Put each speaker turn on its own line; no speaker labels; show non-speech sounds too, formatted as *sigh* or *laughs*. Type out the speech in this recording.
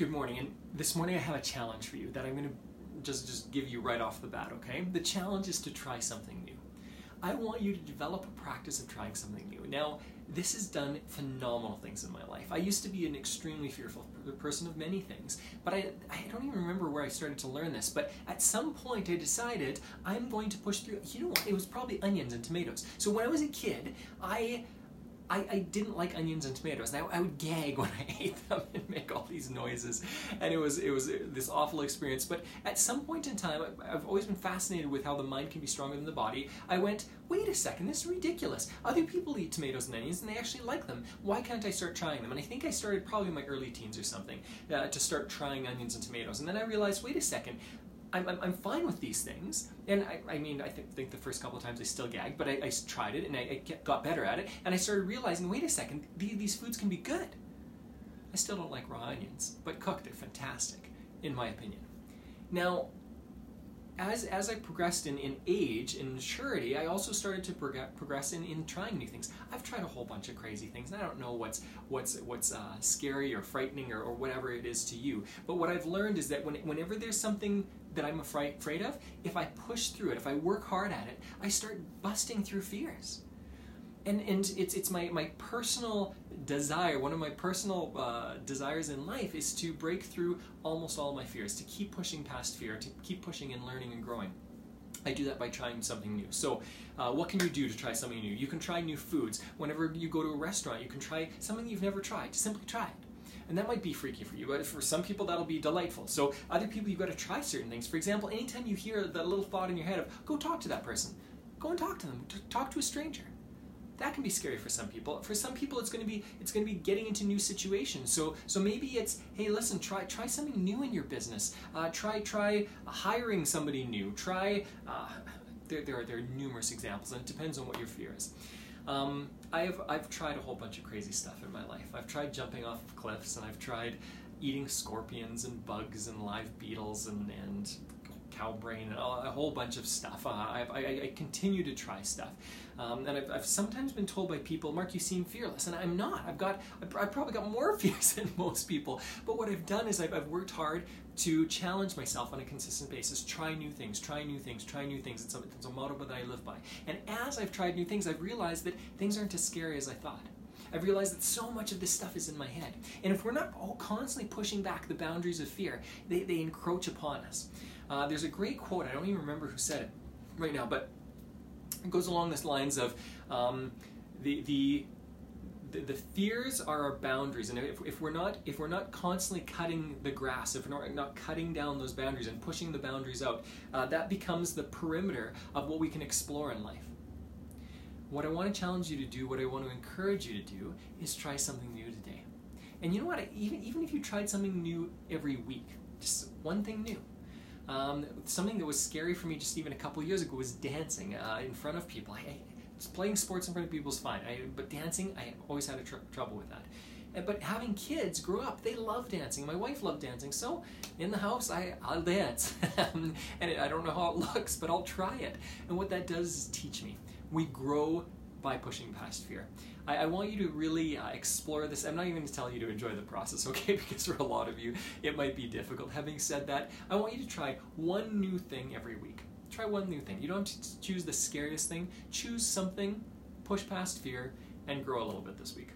Good morning, and this morning I have a challenge for you that I'm going to just just give you right off the bat. Okay, the challenge is to try something new. I want you to develop a practice of trying something new. Now, this has done phenomenal things in my life. I used to be an extremely fearful person of many things, but I, I don't even remember where I started to learn this. But at some point, I decided I'm going to push through. You know what? It was probably onions and tomatoes. So when I was a kid, I I, I didn't like onions and tomatoes. And I, I would gag *laughs* when I ate them and make all noises, and it was it was this awful experience. But at some point in time, I've always been fascinated with how the mind can be stronger than the body. I went, wait a second, this is ridiculous. Other people eat tomatoes and onions, and they actually like them. Why can't I start trying them? And I think I started probably in my early teens or something uh, to start trying onions and tomatoes. And then I realized, wait a second, I'm, I'm, I'm, fine with these things. And I, I mean, I th- think the first couple of times I still gagged, but I, I tried it and I, I, got better at it. And I started realizing, wait a second, these foods can be good. I still don't like raw onions, but cooked, they're fantastic, in my opinion. Now, as, as I progressed in, in age, and maturity, I also started to prog- progress in, in trying new things. I've tried a whole bunch of crazy things, and I don't know what's what's what's uh, scary or frightening or, or whatever it is to you. But what I've learned is that when, whenever there's something that I'm afraid, afraid of, if I push through it, if I work hard at it, I start busting through fears. And, and it's, it's my, my personal desire, one of my personal uh, desires in life is to break through almost all my fears, to keep pushing past fear, to keep pushing and learning and growing. I do that by trying something new. So, uh, what can you do to try something new? You can try new foods. Whenever you go to a restaurant, you can try something you've never tried. Simply try it. And that might be freaky for you, but for some people that'll be delightful. So other people you've got to try certain things. For example, anytime you hear that little thought in your head of go talk to that person, go and talk to them. Talk to a stranger. That can be scary for some people. For some people, it's going to be it's going to be getting into new situations. So so maybe it's hey, listen, try try something new in your business. Uh, try try hiring somebody new. Try uh, there, there are there are numerous examples, and it depends on what your fear is. Um, I've, I've tried a whole bunch of crazy stuff in my life. I've tried jumping off of cliffs, and I've tried eating scorpions and bugs and live beetles and, and cow brain and a whole bunch of stuff. Uh, I, I, continue to try stuff. Um, and I've, I've, sometimes been told by people, Mark, you seem fearless. And I'm not. I've got, I've probably got more *laughs* fears than most people. But what I've done is I've, I've worked hard to challenge myself on a consistent basis, try new things, try new things, try new things. It's a, it's a motto that I live by. And as I've tried new things, I've realized that things aren't as scary as I thought. I've realized that so much of this stuff is in my head. And if we're not all constantly pushing back the boundaries of fear, they, they encroach upon us. Uh, there's a great quote, I don't even remember who said it right now, but it goes along this lines of um, the, the the, fears are our boundaries and if, if we're not if we're not constantly cutting the grass if we're not, not cutting down those boundaries and pushing the boundaries out uh, that becomes the perimeter of what we can explore in life what i want to challenge you to do what i want to encourage you to do is try something new today and you know what even even if you tried something new every week just one thing new um, something that was scary for me just even a couple years ago was dancing uh, in front of people. I, playing sports in front of people is fine, I, but dancing, I always had a tr- trouble with that. But having kids grow up, they love dancing. My wife loved dancing, so in the house, I, I'll dance. *laughs* and I don't know how it looks, but I'll try it. And what that does is teach me. We grow by pushing past fear. I, I want you to really uh, explore this. I'm not even going to tell you to enjoy the process, *laughs* okay? Because for a lot of you, it might be difficult. Having said that, I want you to try one new thing every week. Try one new thing. You don't have to choose the scariest thing. Choose something, push past fear, and grow a little bit this week.